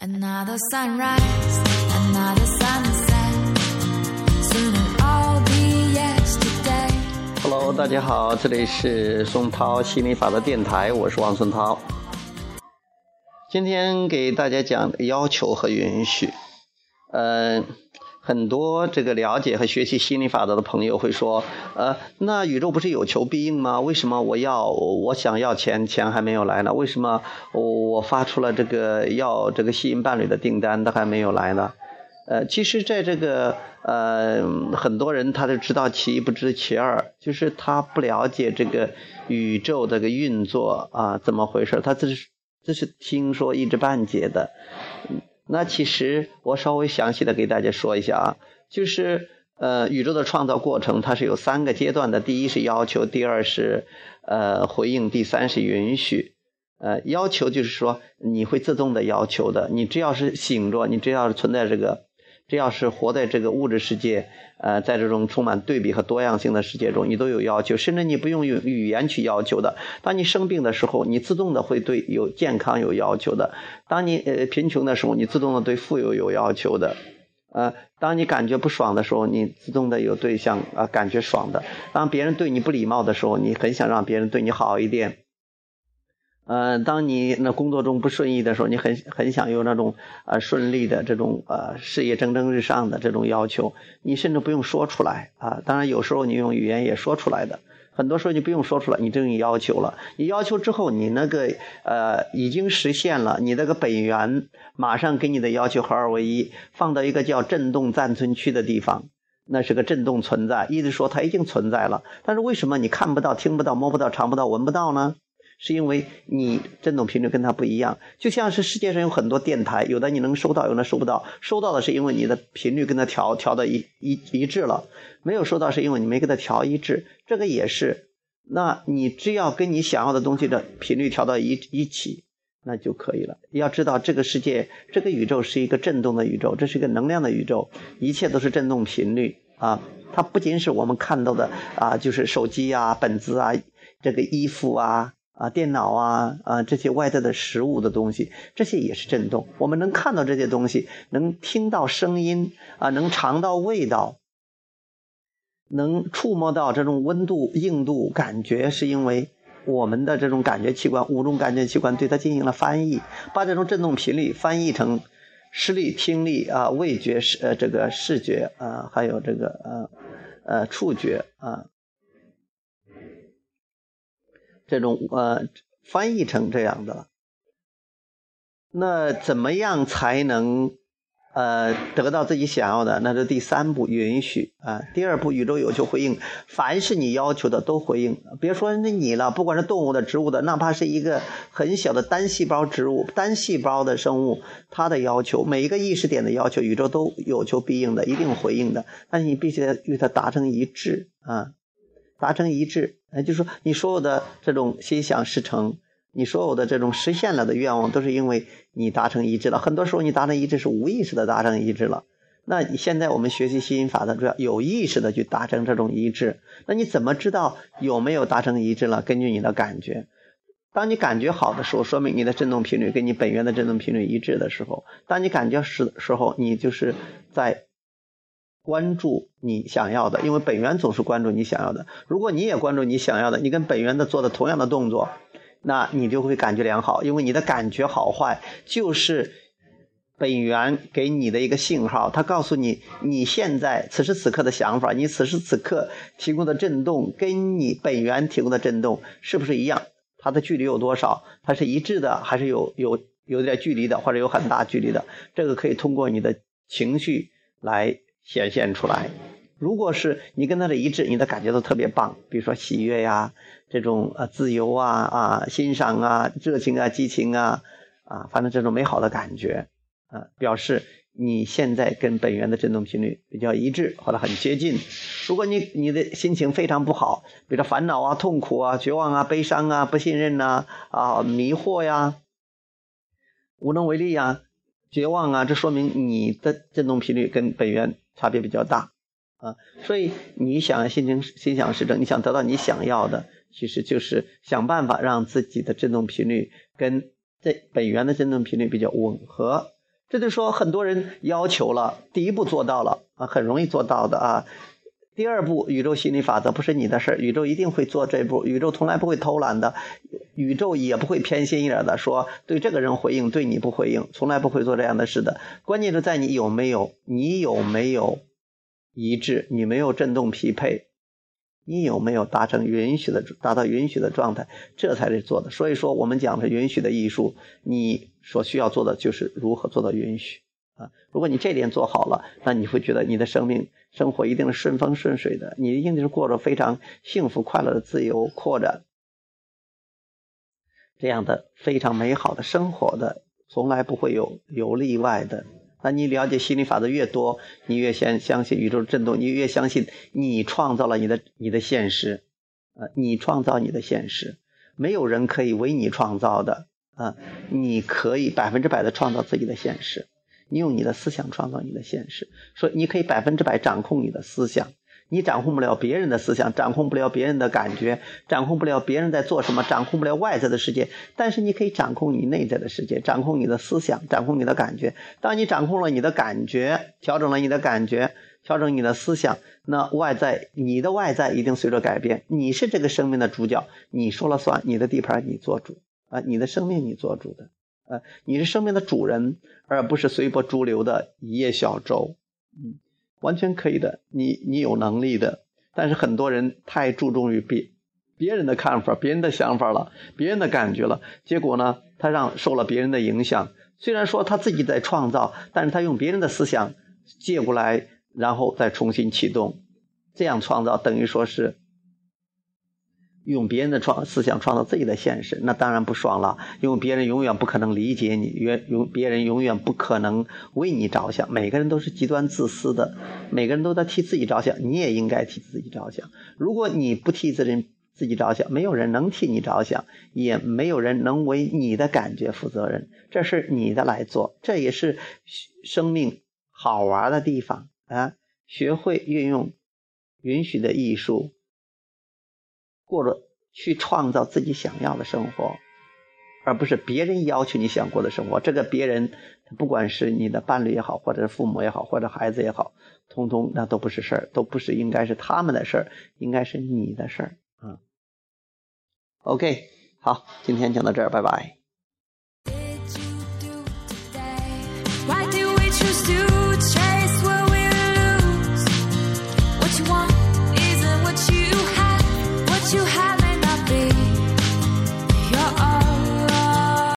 Another sunrise, another sunset. Soon it'll all be yesterday. Hello，大家好，这里是松涛心理法的电台，我是王松涛。今天给大家讲的要求和允许。嗯、很多这个了解和学习心理法则的朋友会说，呃，那宇宙不是有求必应吗？为什么我要我想要钱，钱还没有来呢？为什么我发出了这个要这个吸引伴侣的订单，都还没有来呢？呃，其实，在这个呃，很多人他都知道其一不知其二，就是他不了解这个宇宙这个运作啊，怎么回事？他只是只是听说一知半解的。那其实我稍微详细的给大家说一下啊，就是呃，宇宙的创造过程它是有三个阶段的，第一是要求，第二是呃回应，第三是允许。呃，要求就是说你会自动的要求的，你只要是醒着，你只要是存在这个，只要是活在这个物质世界，呃，在这种充满对比和多样性的世界中，你都有要求，甚至你不用用语言去要求的。当你生病的时候，你自动的会对有健康有要求的；当你呃贫穷的时候，你自动的对富有有要求的。呃，当你感觉不爽的时候，你自动的有对象啊、感觉爽的；当别人对你不礼貌的时候，你很想让别人对你好一点。呃，当你那工作中不顺意的时候，你很很想有那种呃顺利的这种呃事业蒸蒸日上的这种要求，你甚至不用说出来啊。当然有时候你用语言也说出来的，很多时候你不用说出来，你就用要求了。你要求之后，你那个呃已经实现了，你那个本源马上跟你的要求合二为一，放到一个叫振动暂存区的地方。那是个振动存在，意思说它已经存在了，但是为什么你看不到、听不到、摸不到、尝不到、闻不到呢？是因为你振动频率跟它不一样，就像是世界上有很多电台，有的你能收到，有的收不到。收到的是因为你的频率跟它调调的一一一致了，没有收到是因为你没给它调一致。这个也是，那你只要跟你想要的东西的频率调到一一起，那就可以了。要知道这个世界，这个宇宙是一个振动的宇宙，这是一个能量的宇宙，一切都是振动频率啊。它不仅是我们看到的啊，就是手机啊、本子啊、这个衣服啊。啊，电脑啊，啊，这些外在的食物的东西，这些也是振动。我们能看到这些东西，能听到声音啊，能尝到味道，能触摸到这种温度、硬度、感觉，是因为我们的这种感觉器官、五种感觉器官对它进行了翻译，把这种振动频率翻译成视力、听力啊、味觉、视呃这个视觉啊，还有这个呃呃触觉啊。这种呃翻译成这样的，那怎么样才能呃得到自己想要的？那是第三步允许啊。第二步宇宙有求回应，凡是你要求的都回应。别说那你了，不管是动物的、植物的，哪怕是一个很小的单细胞植物、单细胞的生物，它的要求，每一个意识点的要求，宇宙都有求必应的，一定回应的。但是你必须得与它达成一致啊。达成一致，也就是说，你所有的这种心想事成，你所有的这种实现了的愿望，都是因为你达成一致了。很多时候，你达成一致是无意识的达成一致了。那现在我们学习吸引法则，主要有意识的去达成这种一致。那你怎么知道有没有达成一致了？根据你的感觉，当你感觉好的时候，说明你的振动频率跟你本源的振动频率一致的时候；当你感觉是时候，你就是在。关注你想要的，因为本源总是关注你想要的。如果你也关注你想要的，你跟本源的做的同样的动作，那你就会感觉良好，因为你的感觉好坏就是本源给你的一个信号，它告诉你你现在此时此刻的想法，你此时此刻提供的震动跟你本源提供的震动是不是一样？它的距离有多少？它是一致的，还是有有有点距离的，或者有很大距离的？这个可以通过你的情绪来。显现出来。如果是你跟他的一致，你的感觉都特别棒，比如说喜悦呀，这种呃自由啊啊欣赏啊热情啊激情啊啊，反正这种美好的感觉啊，表示你现在跟本源的振动频率比较一致或者很接近。如果你你的心情非常不好，比如烦恼啊、痛苦啊、绝望啊、悲伤啊、不信任呐啊、迷惑呀、无能为力呀、绝望啊，这说明你的振动频率跟本源。差别比较大，啊，所以你想心情心想事成，你想得到你想要的，其实就是想办法让自己的振动频率跟这本源的振动频率比较吻合。这就说很多人要求了，第一步做到了啊，很容易做到的啊。第二步，宇宙心理法则不是你的事儿，宇宙一定会做这步，宇宙从来不会偷懒的，宇宙也不会偏心一点的说对这个人回应，对你不回应，从来不会做这样的事的。关键是在你有没有，你有没有一致，你没有振动匹配，你有没有达成允许的达到允许的状态，这才是做的。所以说，我们讲的允许的艺术，你所需要做的就是如何做到允许。啊，如果你这点做好了，那你会觉得你的生命生活一定是顺风顺水的，你一定是过着非常幸福快乐的自由扩展这样的非常美好的生活的，从来不会有有例外的。那你了解心理法则越多，你越相相信宇宙震动，你越相信你创造了你的你的现实，啊，你创造你的现实，没有人可以为你创造的啊，你可以百分之百的创造自己的现实。你用你的思想创造你的现实，说你可以百分之百掌控你的思想，你掌控不了别人的思想，掌控不了别人的感觉，掌控不了别人在做什么，掌控不了外在的世界，但是你可以掌控你内在的世界，掌控你的思想，掌控你的感觉。当你掌控了你的感觉，调整了你的感觉，调整你的思想，那外在你的外在一定随着改变。你是这个生命的主角，你说了算，你的地盘你做主啊，你的生命你做主的。呃，你是生命的主人，而不是随波逐流的一叶小舟。嗯，完全可以的，你你有能力的。但是很多人太注重于别别人的看法、别人的想法了，别人的感觉了，结果呢，他让受了别人的影响。虽然说他自己在创造，但是他用别人的思想借过来，然后再重新启动，这样创造等于说是。用别人的创思想创造自己的现实，那当然不爽了。因为别人永远不可能理解你，永永别人永远不可能为你着想。每个人都是极端自私的，每个人都在替自己着想。你也应该替自己着想。如果你不替自己自己着想，没有人能替你着想，也没有人能为你的感觉负责任。这是你的来做，这也是生命好玩的地方啊！学会运用允许的艺术。过着去创造自己想要的生活，而不是别人要求你想过的生活。这个别人，不管是你的伴侣也好，或者是父母也好，或者孩子也好，通通那都不是事儿，都不是应该是他们的事儿，应该是你的事儿啊。OK，好，今天讲到这儿，拜拜。